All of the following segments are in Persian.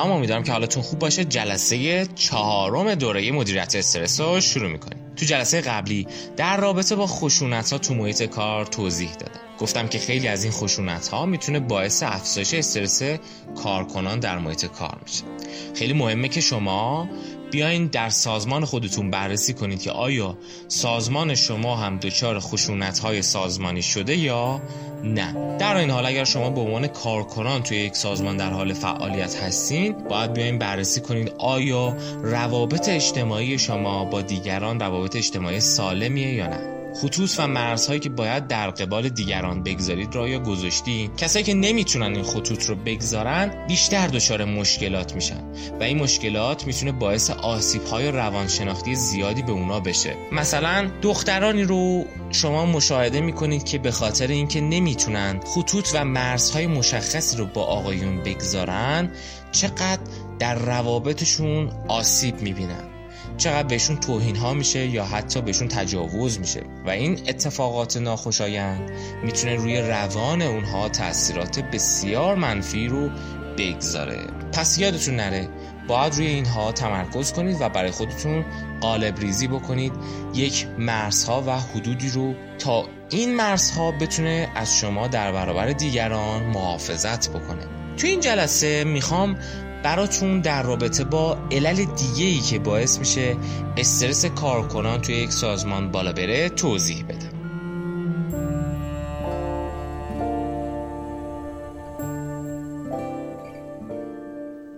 سلام امیدوارم که حالتون خوب باشه. جلسه چهارم دوره مدیریت استرس رو شروع می‌کنیم. تو جلسه قبلی در رابطه با خشونت ها تو محیط کار توضیح دادم. گفتم که خیلی از این خشونت ها می‌تونه باعث افزایش استرس کارکنان در محیط کار میشه. خیلی مهمه که شما بیاین در سازمان خودتون بررسی کنید که آیا سازمان شما هم دچار خشونت های سازمانی شده یا نه. در این حال اگر شما به عنوان کارکنان توی یک سازمان در حال فعالیت هستین باید بیاین بررسی کنید آیا روابط اجتماعی شما با دیگران روابط اجتماعی سالمیه یا نه. خطوط و مرزهایی که باید در قبال دیگران بگذارید را یا گذاشتید کسایی که نمی‌تونن این خطوط رو بگذارن بیشتر دچار مشکلات میشن و این مشکلات می‌تونه باعث آسیب های روانشناختی زیادی به اونا بشه. مثلا دخترانی رو شما مشاهده می‌کنید که به خاطر اینکه نمی‌تونن خطوط و مرزهای مشخصی رو با آقایون بگذارن چقدر در روابطشون آسیب می‌بینن. چقدر بهشون توهین ها میشه یا حتی بهشون تجاوز میشه. و این اتفاقات ناخوشایند می‌تونه روی روان اونها تاثیرات بسیار منفی رو بگذاره. پس یادتون نره باید روی اینها تمرکز کنید و برای خودتون قالب ریزی بکنید. یک مرزها و حدودی رو تا این مرزها بتونه از شما در برابر دیگران محافظت بکنه. تو این جلسه می‌خوام براتون در رابطه با علل دیگه که باعث میشه استرس کارکنان توی یک سازمان بالا بره توضیح بدم.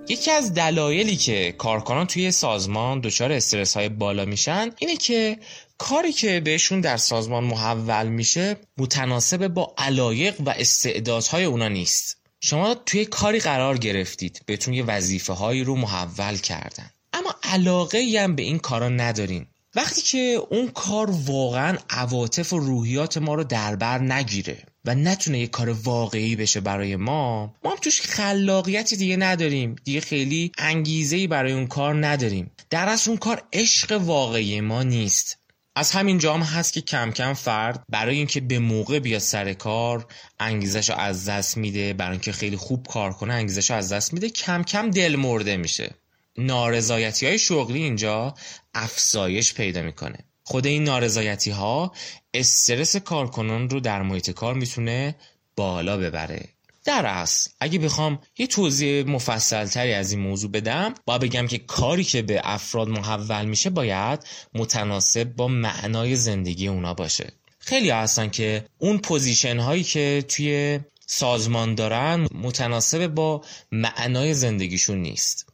یکی از دلایلی که کارکنان توی سازمان دچار استرس های بالا میشن اینه که کاری که بهشون در سازمان محول میشه متناسب با علایق و استعدادهای اونا نیست. شما توی کاری قرار گرفتید. بهتون یه وظیفه هایی رو محول کردن. اما علاقه هم به این کارا ندارین. وقتی که اون کار واقعا عواطف و روحیات ما رو دربر نگیره و نتونه یه کار واقعی بشه برای ما ما هم توش خلاقیت دیگه نداریم. دیگه خیلی انگیزه ای برای اون کار نداریم. در اصل اون کار عشق واقعی ما نیست. از همین جام هست که کم کم فرد برای اینکه به موقع بیاد سر کار انگیزش رو از دست میده. برای اینکه خیلی خوب کار کنه انگیزش رو از دست میده. کم کم دل مرده میشه. نارضایتی های شغلی اینجا افزایش پیدا می‌کنه. خود این نارضایتی ها استرس کارکنان رو در محیط کار می‌تونه بالا ببره. در اصل اگه بخوام یه توضیح مفصل تری از این موضوع بدم با بگم که کاری که به افراد محول میشه باید متناسب با معنای زندگی اونا باشه. خیلی هستن که اون پوزیشن هایی که توی سازمان دارن متناسب با معنای زندگیشون نیست.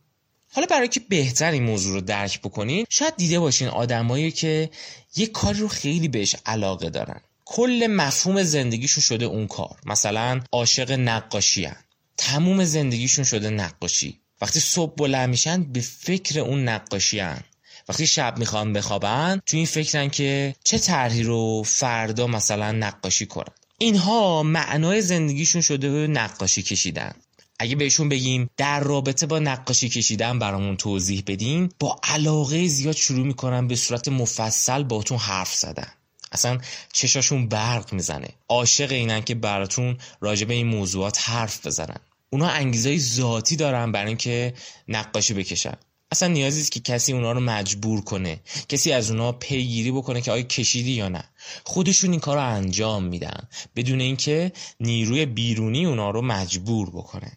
حالا برای که بهتر این موضوع رو درک بکنین شاید دیده باشین آدمایی که یه کاری رو خیلی بهش علاقه دارن. کل مفهوم زندگیشون شده اون کار. مثلا عاشق نقاشی هن. تموم زندگیشون شده نقاشی. وقتی صبح بلند میشن به فکر اون نقاشی هن. وقتی شب می‌خوان بخوابن تو این فکرن که چه طرحی رو فردا مثلا نقاشی کنن. اینها معنای زندگیشون شده به نقاشی کشیدن. اگه بهشون بگیم در رابطه با نقاشی کشیدن برامون توضیح بدین با علاقه زیاد شروع می‌کنن به صورت مفصل باتون حرف زدن. اصلا چشاشون برق می‌زنه. عاشق اینن که براتون راجع به این موضوعات حرف بزنن. اونا انگیزه ذاتی دارن برای اینکه نقاشی بکشن. اصلا نیازی است که کسی اونا رو مجبور کنه. کسی از اونا پیگیری بکنه که آیا کشیدی یا نه. خودشون این کار رو انجام میدن بدون اینکه نیروی بیرونی اونا رو مجبور بکنه.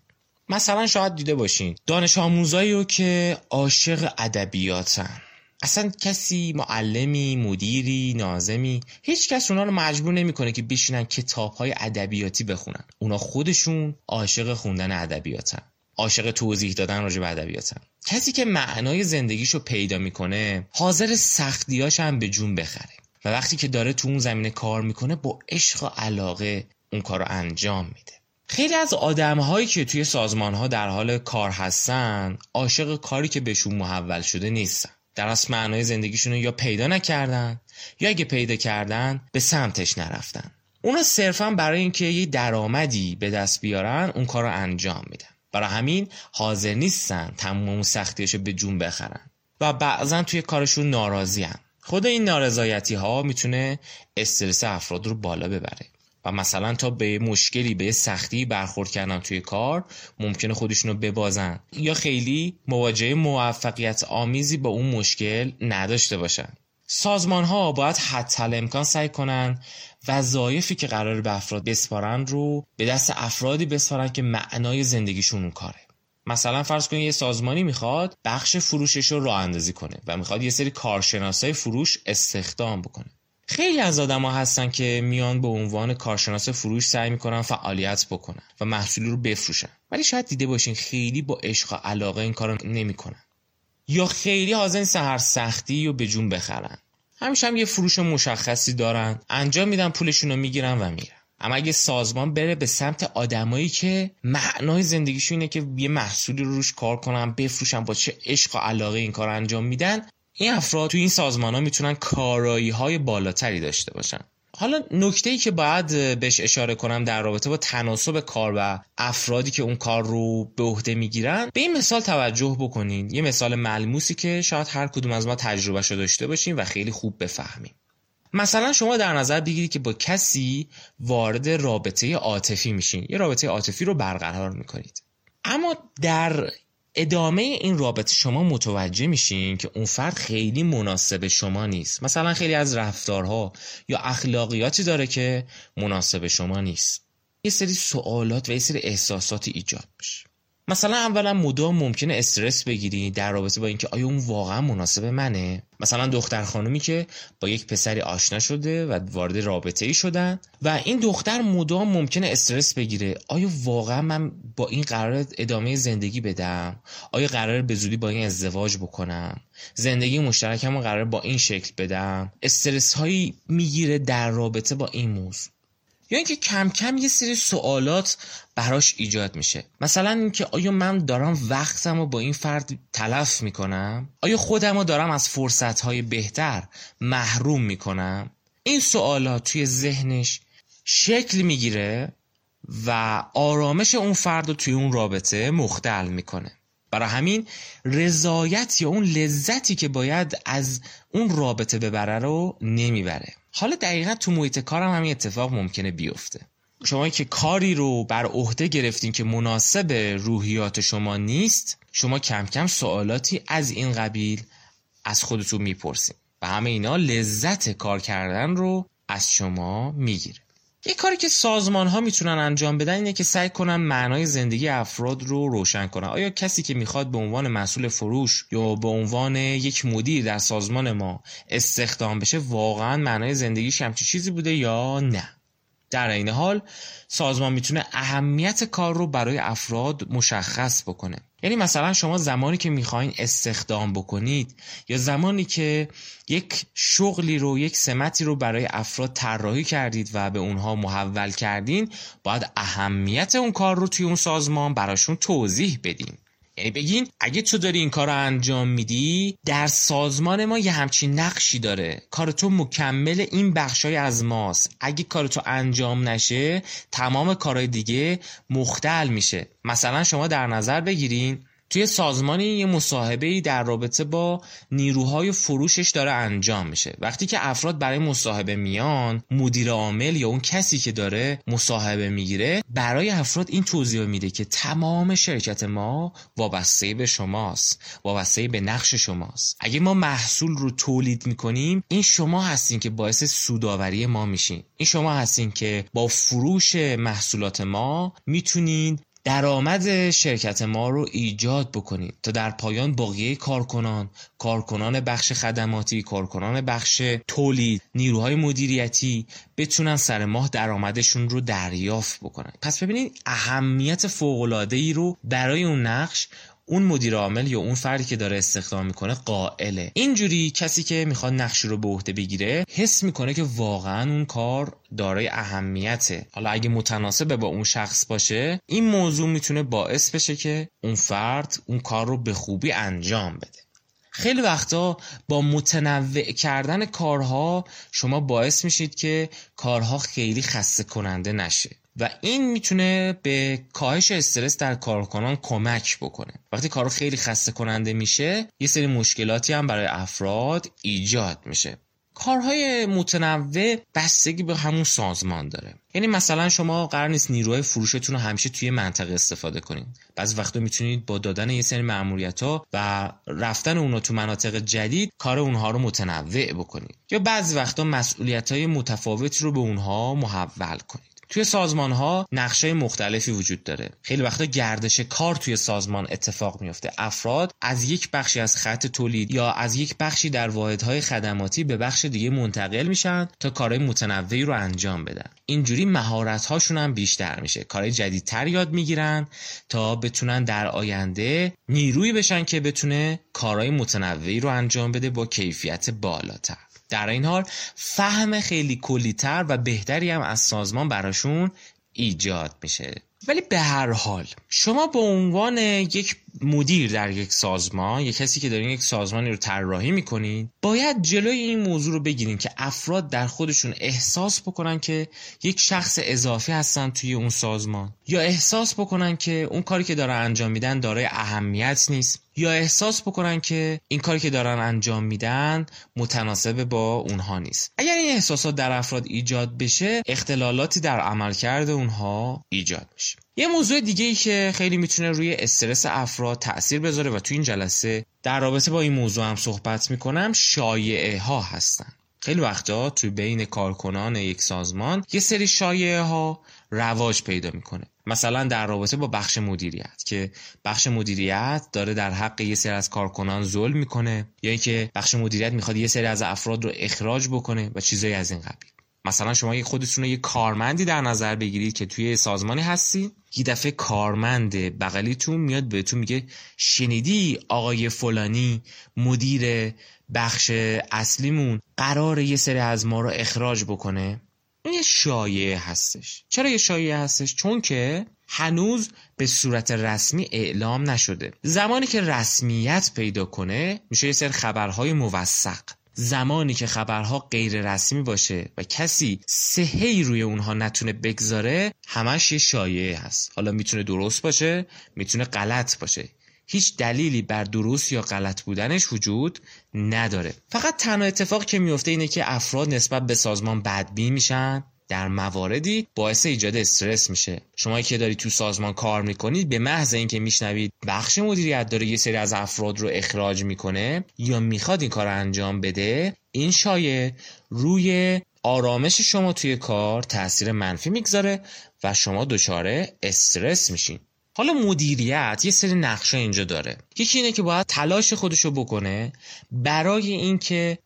مثلا شاید دیده باشین. دانش آموزایی رو که عاشق ادبیاتن. اصلا کسی معلمی مدیری نازمی هیچ کس اونا رو مجبور نمی‌کنه که بشینن کتاب های ادبیاتی بخونن. اونا خودشون عاشق خوندن ادبیاتن. عاشق توضیح دادن راجع به ادبیاتن. کسی که معنای زندگیشو پیدا می‌کنه حاضر سختیاش هم به جون بخره. و وقتی که داره تو اون زمینه کار می‌کنه با عشق و علاقه اون کار انجام میده. خیلی از آدم هایی که توی سازمان ها در حال کار هستن عاشق کاری که بهشون محول شده نیستن. در اصل معنای زندگیشون رو یا پیدا نکردن یا اگه پیدا کردن به سمتش نرفتن. اونا صرفا برای اینکه یه درآمدی به دست بیارن اون کار رو انجام میدن. برای همین حاضر نیستن تمام سختیاشو به جون بخرن. و بعضا توی کارشون ناراضی خود این نارضایتی ها می‌تونه استرس افراد رو بالا ببره. و مثلا تا به مشکلی به سختی برخورد کردن توی کار ممکنه خودشون رو ببازن. یا خیلی مواجهه موفقیت آمیزی با اون مشکل نداشته باشن. سازمان ها باید حتی امکان سعی کنن وظایفی که قرار به افراد بسپارن رو به دست افرادی بسپارن که معنای زندگیشون اون کاره. مثلا فرض کنید یه سازمانی می‌خواد بخش فروشش رو راه اندازی کنه و می‌خواد یه سری کارشناسای فروش استخدام بکنه. خیلی از آدما هستن که میان به عنوان کارشناس فروش سعی می‌کنن فعالیت بکنن و محصولی رو بفروشن. ولی شاید دیده باشین خیلی با عشق و علاقه این کارو نمی‌کنن. یا خیلی حاضر سهر سختی و به جون بخرن. همیشه هم یه فروش مشخصی دارن. انجام میدن پولشون رو می‌گیرن و میرن. اما اگه سازمان بره به سمت آدمایی که معنای زندگیشون اینه که یه محصولی رو روش کار کنن بفروشن با چه عشق و علاقه این کار انجام میدن این افراد تو این سازمان ها می‌تونن کارایی های بالاتری داشته باشن. حالا نکته ای که باید بهش اشاره کنم در رابطه با تناسب کار و افرادی که اون کار رو به عهده می‌گیرن به این مثال توجه بکنین. یه مثال ملموسی که شاید هر کدوم از ما تجربه شده داشته باشیم و خیلی خوب بفهمیم. مثلا شما در نظر بگیرید که با کسی وارد رابطه عاطفی میشین. یه رابطه عاطفی رو برقرار می‌کنید. اما در ادامه این رابطه شما متوجه میشین که اون فرد خیلی مناسب شما نیست. مثلا خیلی از رفتارها یا اخلاقیاتی داره که مناسب شما نیست. یه سری سوالات و یه سری احساساتی ایجاد میشه. مثلا اولا مدام ممکنه استرس بگیری در رابطه با اینکه آیا اون واقعا مناسب منه؟ مثلا دختر خانومی که با یک پسری آشنا شده و وارد رابطه ای شدن و این دختر مدام ممکنه استرس بگیره. آیا واقعا من با این قرار ادامه زندگی بدم؟ آیا قرار به زودی با این ازدواج بکنم؟ زندگی مشترکم قرار با این شکل بدم؟ استرس هایی می‌گیره در رابطه با این موضوع. یا اینکه کم کم یه سری سوالات براش ایجاد میشه. مثلا اینکه آیا من دارم وقتم رو با این فرد تلف می‌کنم؟ آیا خودم رو دارم از فرصتهای بهتر محروم می‌کنم؟ این سوالات توی ذهنش شکل می‌گیره و آرامش اون فرد رو توی اون رابطه مختل می‌کنه. برای همین رضایت یا اون لذتی که باید از اون رابطه ببره رو نمی‌بره. حالا دقیقا تو محیط کارم همین اتفاق ممکنه بیفته. شما که کاری رو بر عهده گرفتین که مناسب روحیات شما نیست شما کم کم سوالاتی از این قبیل از خودتون می‌پرسین. و همه اینا لذت کار کردن رو از شما می‌گیره. یه کاری که سازمان ها می‌تونن انجام بدن اینه که سعی کنن معنای زندگی افراد رو روشن کنن. آیا کسی که می‌خواد به عنوان مسئول فروش یا به عنوان یک مدیر در سازمان ما استخدام بشه واقعا معنای زندگیش همچی چیزی بوده یا نه؟ در این حال سازمان می‌تونه اهمیت کار رو برای افراد مشخص بکنه. یعنی مثلا شما زمانی که می‌خواین استخدام بکنید یا زمانی که یک شغلی رو یک سمتی رو برای افراد طراحی کردید و به اونها محول کردین باید اهمیت اون کار رو توی اون سازمان براشون توضیح بدین. یعنی بگین اگه تو داری این کار رو انجام میدی در سازمان ما یه همچین نقشی داره. کار تو مکمل این بخشای از ماست. اگه کار تو انجام نشه تمام کارهای دیگه مختل میشه. مثلا شما در نظر بگیرین توی سازمانی یه مصاحبه در رابطه با نیروهای فروشش داره انجام میشه. وقتی که افراد برای مصاحبه میان مدیر عامل یا اون کسی که داره مصاحبه می‌گیره برای افراد این توضیح میده که تمام شرکت ما وابسته به شماست وابسته به نقش شماست. اگه ما محصول رو تولید می‌کنیم این شما هستین که باعث سوداوری ما میشین. این شما هستین که با فروش محصولات ما می‌تونین درآمد شرکت ما رو ایجاد بکنید تا در پایان باقیه کارکنان کارکنان بخش خدماتی کارکنان بخش تولید نیروهای مدیریتی بتونن سر ماه درآمدشون رو دریافت بکنن. پس ببینید اهمیت فوق ای رو برای اون نقش اون مدیر عامل یا اون فردی که داره استخدام می‌کنه قائله. اینجوری کسی که می‌خواد نقش رو به عهده بگیره حس می‌کنه که واقعا اون کار دارای اهمیته. حالا اگه متناسب با اون شخص باشه این موضوع می‌تونه باعث بشه که اون فرد اون کار رو به خوبی انجام بده. خیلی وقتا با متنوع کردن کارها شما باعث میشید که کارها خیلی خسته کننده نشه. و این می‌تونه به کاهش استرس در کارکنان کمک بکنه. وقتی کارو خیلی خسته کننده میشه یه سری مشکلاتی هم برای افراد ایجاد میشه. کارهای متنوع بستگی به همون سازمان داره. یعنی مثلا شما قرار نیست نیروهای فروشتون رو همیشه توی منطقه استفاده کنید بعضی وقتا می‌تونید با دادن یه سری مأموریت ها و رفتن اونا تو مناطق جدید کار اونها رو متنوع بکنید. یا بعضی وقتا مسئولیت های متفاوت رو به اونها محول کنید. توی سازمان ها نقشه مختلفی وجود داره. خیلی وقتا گردش کار توی سازمان اتفاق میفته افراد از یک بخشی از خط تولید یا از یک بخشی در واحدهای خدماتی به بخش دیگه منتقل میشن تا کارهای متنوعی رو انجام بدن. اینجوری مهارت هاشون هم بیشتر میشه. کارهای جدیدتر یاد می‌گیرن تا بتونن در آینده نیروی بشن که بتونه کارهای متنوعی رو انجام بده با کیفیت بالاتر. در این حال فهم خیلی کلیتر و بهتری هم از سازمان براشون ایجاد میشه. ولی به هر حال شما به عنوان یک مدیر در یک سازمان یک کسی که دارین یک سازمانی رو طراحی می‌کنید باید جلوی این موضوع رو بگیرین که افراد در خودشون احساس بکنن که یک شخص اضافی هستن توی اون سازمان یا احساس بکنن که اون کاری که دارن انجام میدن دارای اهمیت نیست یا احساس بکنن که این کاری که دارن انجام میدن متناسب با اونها نیست. اگر این احساسات در افراد ایجاد بشه اختلالاتی در عملکرد اونها ایجاد میشه. یه موضوع دیگه ای که خیلی می‌تونه روی استرس افراد تاثیر بذاره و تو این جلسه در رابطه با این موضوع هم صحبت می‌کنم شایعه ها هستن. خیلی وقتا توی بین کارکنان یک سازمان یه سری شایعه ها رواج پیدا می‌کنه. مثلا در رابطه با بخش مدیریت که بخش مدیریت داره در حق یه سری از کارکنان ظلم می‌کنه یا اینکه بخش مدیریت می‌خواد یه سری از افراد رو اخراج بکنه و چیزایی از این قبیل. مثلا شما خودتون یه کارمندی در نظر بگیرید که توی سازمانی هستی یه دفعه کارمند بغلیتون میاد بهتون میگه شنیدی آقای فلانی مدیر بخش اصلیمون قرار یه سری از ما رو اخراج بکنه؟ این یه شایعه هستش. چرا یه شایعه هستش؟ چون که هنوز به صورت رسمی اعلام نشده. زمانی که رسمیت پیدا کنه میشه یه سری خبرهای موثق. زمانی که خبرها غیر رسمی باشه و کسی سهی روی اونها نتونه بگذاره همش یه شایعه هست. حالا می‌تونه درست باشه می‌تونه غلط باشه. هیچ دلیلی بر درست یا غلط بودنش وجود نداره. فقط تنها اتفاق که میفته اینه که افراد نسبت به سازمان بدبین میشن. در مواردی باعث ایجاد استرس میشه. شما که دارید تو سازمان کار می‌کنید به محض اینکه میشنوید بخش مدیریت داره یه سری از افراد رو اخراج می‌کنه یا می‌خواد این کار رو انجام بده این شایع روی آرامش شما توی کار تاثیر منفی می‌گذاره و شما دچار استرس میشین. حالا مدیریت یه سری نقشه اینجا داره. یکی اینه که باید تلاش خودشو بکنه برای اینکه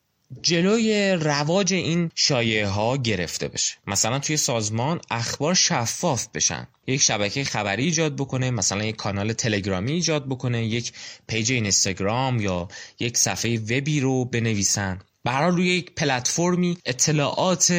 جلوی رواج این شایعه ها گرفته بشه. مثلا توی سازمان اخبار شفاف بشن. یک شبکه خبری ایجاد بکنه مثلا یک کانال تلگرامی ایجاد بکنه یک پیج اینستاگرام یا یک صفحه وبی رو بنویسن. برای روی یک پلتفرمی اطلاعات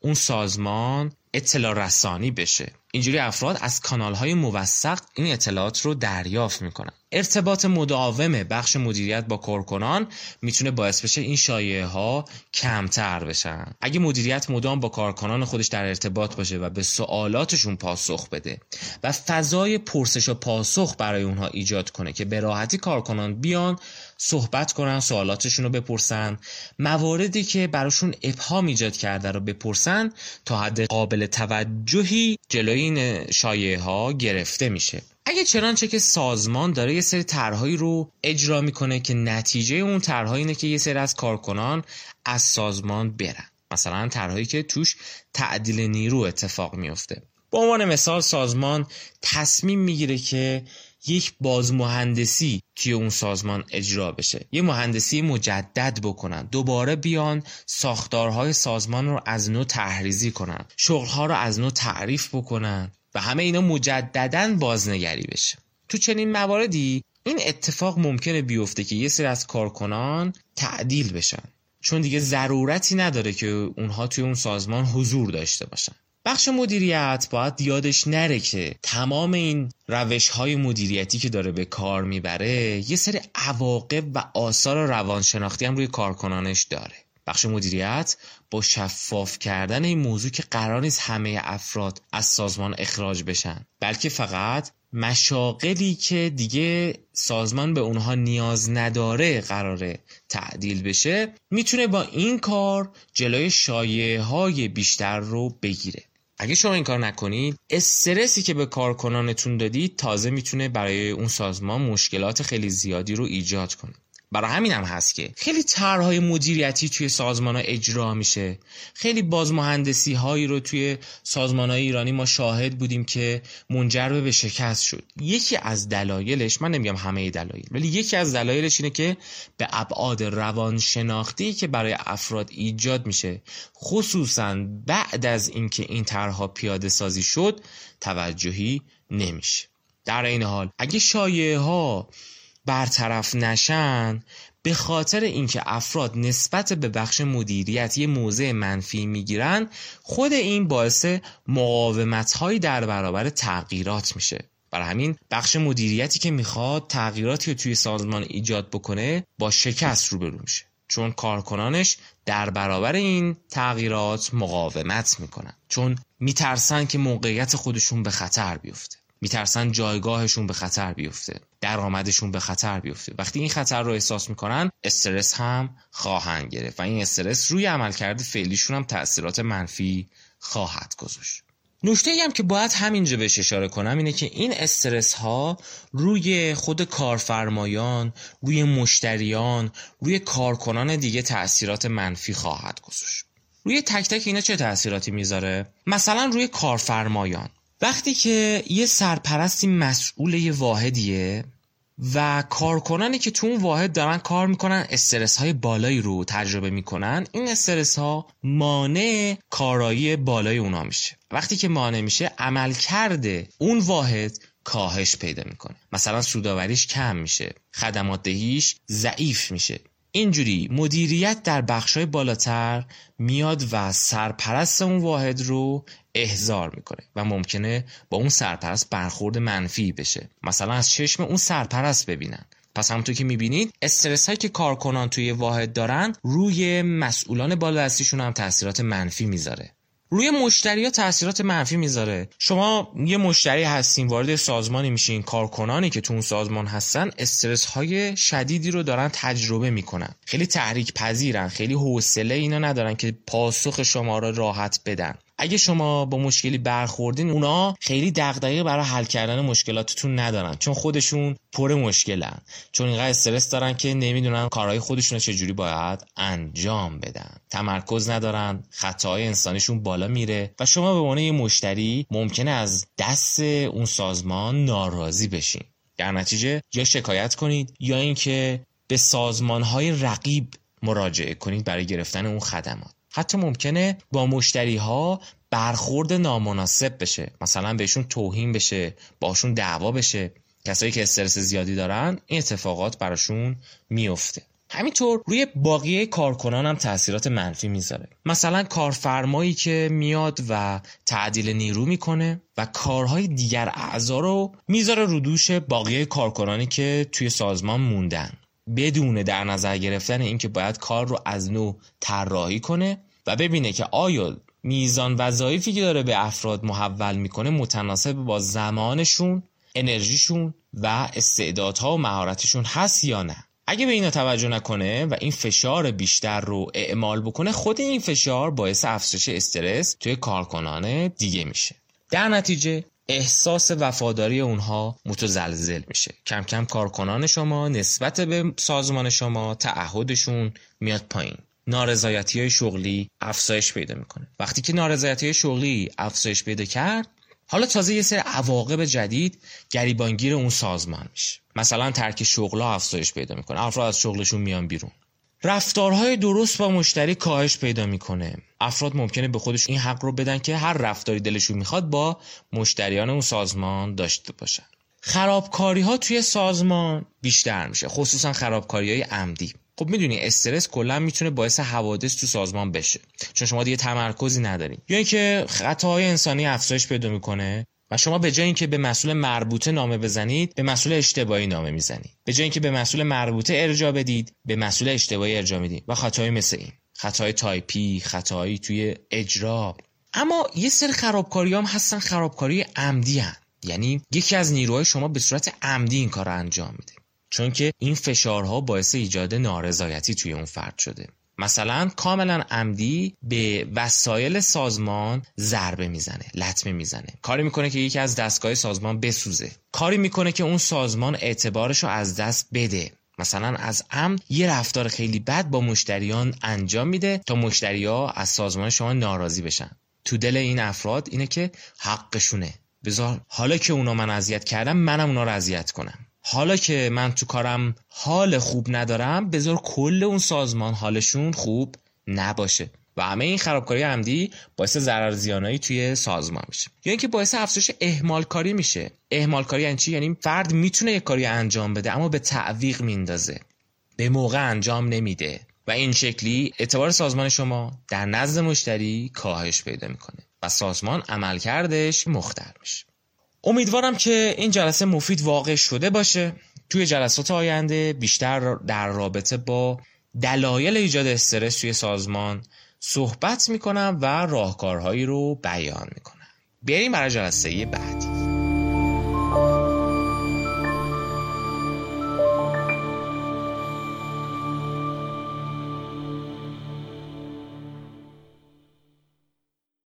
اون سازمان اطلاع رسانی بشه. اینجوری افراد از کانال های موثق این اطلاعات رو دریافت می‌کنن. ارتباط مداوم بخش مدیریت با کارکنان می‌تونه باعث بشه این شایعه ها کمتر بشن. اگه مدیریت مدام با کارکنان خودش در ارتباط باشه و به سوالاتشون پاسخ بده و فضای پرسش و پاسخ برای اونها ایجاد کنه که به راحتی کارکنان بیان صحبت کنن سوالاتشون رو بپرسن. مواردی که براشون ابهام ایجاد کرده رو بپرسن تا حد قابل توجهی جلوی این شایعه ها گرفته میشه. اگه چنانچه که سازمان داره یه سری طرحهایی رو اجرا می‌کنه که نتیجه اون طرحهایی اینه که یه سری از کارکنان از سازمان برن. مثلا طرحهایی که توش تعدیل نیرو اتفاق میفته به عنوان مثال سازمان تصمیم می‌گیره که یک بازمهندسی توی اون سازمان اجرا بشه. یه مهندسی مجدد بکنن. دوباره بیان ساختارهای سازمان رو از نو تحریزی کنن. شغلها رو از نو تعریف بکنن و همه اینا مجددا بازنگری بشه. تو چنین مواردی این اتفاق ممکنه بیفته که یه سری از کارکنان تعدیل بشن. چون دیگه ضرورتی نداره که اونها توی اون سازمان حضور داشته باشن. بخش مدیریت باید یادش نره که تمام این روش های مدیریتی که داره به کار می‌بره یه سری عواقب و آثار روانشناختی هم روی کارکنانش داره. بخش مدیریت با شفاف کردن این موضوع که قرار نیست همه افراد از سازمان اخراج بشن بلکه فقط مشاقلی که دیگه سازمان به اونها نیاز نداره قراره تعدیل بشه می‌تونه با این کار جلوی شایعه های بیشتر رو بگیره. اگه شما این کار نکنید استرسی که به کارکنانتون دادید تازه می‌تونه برای اون سازمان مشکلات خیلی زیادی رو ایجاد کنه. برای همین هم هست که خیلی طرحهای مدیریتی توی سازمان ها اجرا میشه. خیلی بازمهندسی هایی رو توی سازمان های ایرانی ما شاهد بودیم که منجر به شکست شد. یکی از دلایلش من نمیگم همه دلایل ولی یکی از دلایلش اینه که به ابعاد روانشناختی که برای افراد ایجاد میشه خصوصا بعد از اینکه این طرحها پیاده سازی شد توجهی نمیشه. در این حال اگه شایعه ها برطرف نشن به خاطر اینکه افراد نسبت به بخش مدیریت یه موضع منفی می‌گیرن خود این باعث مقاومت هایی در برابر تغییرات میشه. برای همین بخش مدیریتی که می‌خواد تغییراتی رو توی سازمان ایجاد بکنه با شکست روبرو میشه. چون کارکنانش در برابر این تغییرات مقاومت می‌کنن. چون میترسن که موقعیت خودشون به خطر بیفته. میترسن جایگاهشون به خطر بیفته درآمدشون به خطر بیفته وقتی این خطر رو احساس می‌کنن استرس هم خواهند گرفت و این استرس روی عملکرد فعلیشون هم تاثیرات منفی خواهد گذاشت نکته هم که باید همینجا بهش اشاره کنم اینه که این استرس ها روی خود کارفرمایان، روی مشتریان، روی کارکنان دیگه تاثیرات منفی خواهد گذاشت. روی تک تک اینا چه تاثیراتی می‌ذاره؟ مثلا روی کارفرمایان وقتی که یه سرپرستی مسئول یه واحدیه و کارکنانی که تو اون واحد دارن کار می‌کنن استرس های بالایی رو تجربه می‌کنن این استرس ها مانع کارایی بالای اونا میشه. وقتی که مانع میشه عمل کرده اون واحد کاهش پیدا می‌کنه. مثلا سوداوریش کم میشه خدمات دهیش ضعیف میشه. اینجوری مدیریت در بخشای بالاتر میاد و سرپرست اون واحد رو احضار می‌کنه و ممکنه با اون سرپرست برخورد منفی بشه. مثلا از چشم اون سرپرست ببینن. پس همونطور که می‌بینید استرس هایی که کارکنان توی واحد دارن روی مسئولان بالا هم تاثیرات منفی می‌ذاره. روی مشتری ها تاثیرات منفی می‌ذاره. شما یه مشتری هستین وارد سازمانی میشین کارکنانی که تو اون سازمان هستن استرس های شدیدی رو دارن تجربه می‌کنن. خیلی تحریک پذیرن خیلی حوصله اینا ندارن که پاسخ شما را راحت بدن. اگه شما با مشکلی برخوردین اونا خیلی دغدغه برای حل کردن مشکلاتتون ندارن. چون خودشون پر مشکلن. چون اینقدر استرس دارن که نمی‌دونن کارهای خودشون رو چجوری باید انجام بدن. تمرکز ندارن خطاهای انسانیشون بالا میره و شما به عنوان یه مشتری ممکنه از دست اون سازمان ناراضی بشین. در نتیجه یا شکایت کنید یا اینکه به سازمانهای رقیب مراجعه کنید برای گرفتن اون خدمات. حتی ممکنه با مشتری ها برخورد نامناسب بشه. مثلا بهشون توهین بشه باشون دعوا بشه. کسایی که استرس زیادی دارن این اتفاقات براشون میفته همینطور روی باقی کارکنان هم تاثیرات منفی می‌ذاره. مثلا کارفرمایی که میاد و تعدیل نیرو می‌کنه و کارهای دیگر اعضا رو می‌ذاره رو دوش باقی کارکنانی که توی سازمان موندن. بدون در نظر گرفتن اینکه باید کار رو از نو طراحی کنه و ببینه که آیا میزان وظایفی که داره به افراد محول می‌کنه متناسب با زمانشون انرژیشون و استعدادها و مهارتشون هست یا نه. اگه به اینا توجه نکنه و این فشار بیشتر رو اعمال بکنه خود این فشار باعث افزایش استرس توی کارکنان دیگه میشه. در نتیجه احساس وفاداری اونها متزلزل میشه. کم کم کارکنان شما نسبت به سازمان شما تعهدشون میاد پایین. نارضایتی های شغلی افزایش پیدا می‌کنه. وقتی که نارضایتی های شغلی افزایش پیدا کرد حالا تازه یه سری عواقب جدید گریبانگیر اون سازمان میشه. مثلا ترک شغلا افزایش پیدا می‌کنه. افراد از شغلشون میان بیرون. رفتارهای درست با مشتری کاهش پیدا می‌کنه. افراد ممکنه به خودش این حق رو بدن که هر رفتاری دلشون می‌خواد با مشتریان اون سازمان داشته باشن. خرابکاری ها توی سازمان بیشتر میشه خصوصا خرابکاری های عمدی. خب می‌دونی استرس کلا می‌تونه باعث حوادث تو سازمان بشه. چون شما دیگه تمرکزی ندارین. یا اینکه خطاهای انسانی افزایش پیدا می‌کنه و شما به جای اینکه به مسئول مربوطه نامه بزنید به مسئول اشتباهی نامه می‌زنید. به جای اینکه به مسئول مربوطه ارجاع بدید به مسئول اشتباهی ارجاع می‌دید. و خطای مثل این. خطای تایپی خطایی توی اجرا اما یه سری خرابکاری هم هستن خرابکاری عمدی هن. یعنی یکی از نیروهای شما به صورت عمدی این کار انجام میده. چون که این فشارها باعث ایجاد نارضایتی توی اون فرد شده. مثلا کاملا عمدی به وسایل سازمان ضربه می‌زنه لطمه می‌زنه. کاری می‌کنه که یکی از دستگاه سازمان بسوزه. کاری می‌کنه که اون سازمان اعتبارش رو از دست بده. مثلا از عمد یه رفتار خیلی بد با مشتریان انجام میده تا مشتریا از سازمان شما ناراضی بشن. تو دل این افراد اینه که حقشونه. بذار حالا که اونا من اذیت کردم منم اونا رو اذیت کنم. حالا که من تو کارم حال خوب ندارم بذار کل اون سازمان حالشون خوب نباشه و همه این خرابکاری عمدی باعث ضرر زیانایی توی سازمان میشه. یا اینکه باعث افزایش اهمال کاری میشه. اهمال کاری یعنی چی؟ یعنی فرد می‌تونه یک کاری انجام بده اما به تعویق میندازه. به موقع انجام نمیده. و این شکلی اعتبار سازمان شما در نزد مشتری کاهش پیدا می‌کنه. و سازمان عملکردش مختل میشه. امیدوارم که این جلسه مفید واقع شده باشه. توی جلسات آینده بیشتر در رابطه با دلایل ایجاد استرس توی سازمان صحبت می‌کنم و راهکارهایی رو بیان می‌کنم. بریم برای جلسه بعدی.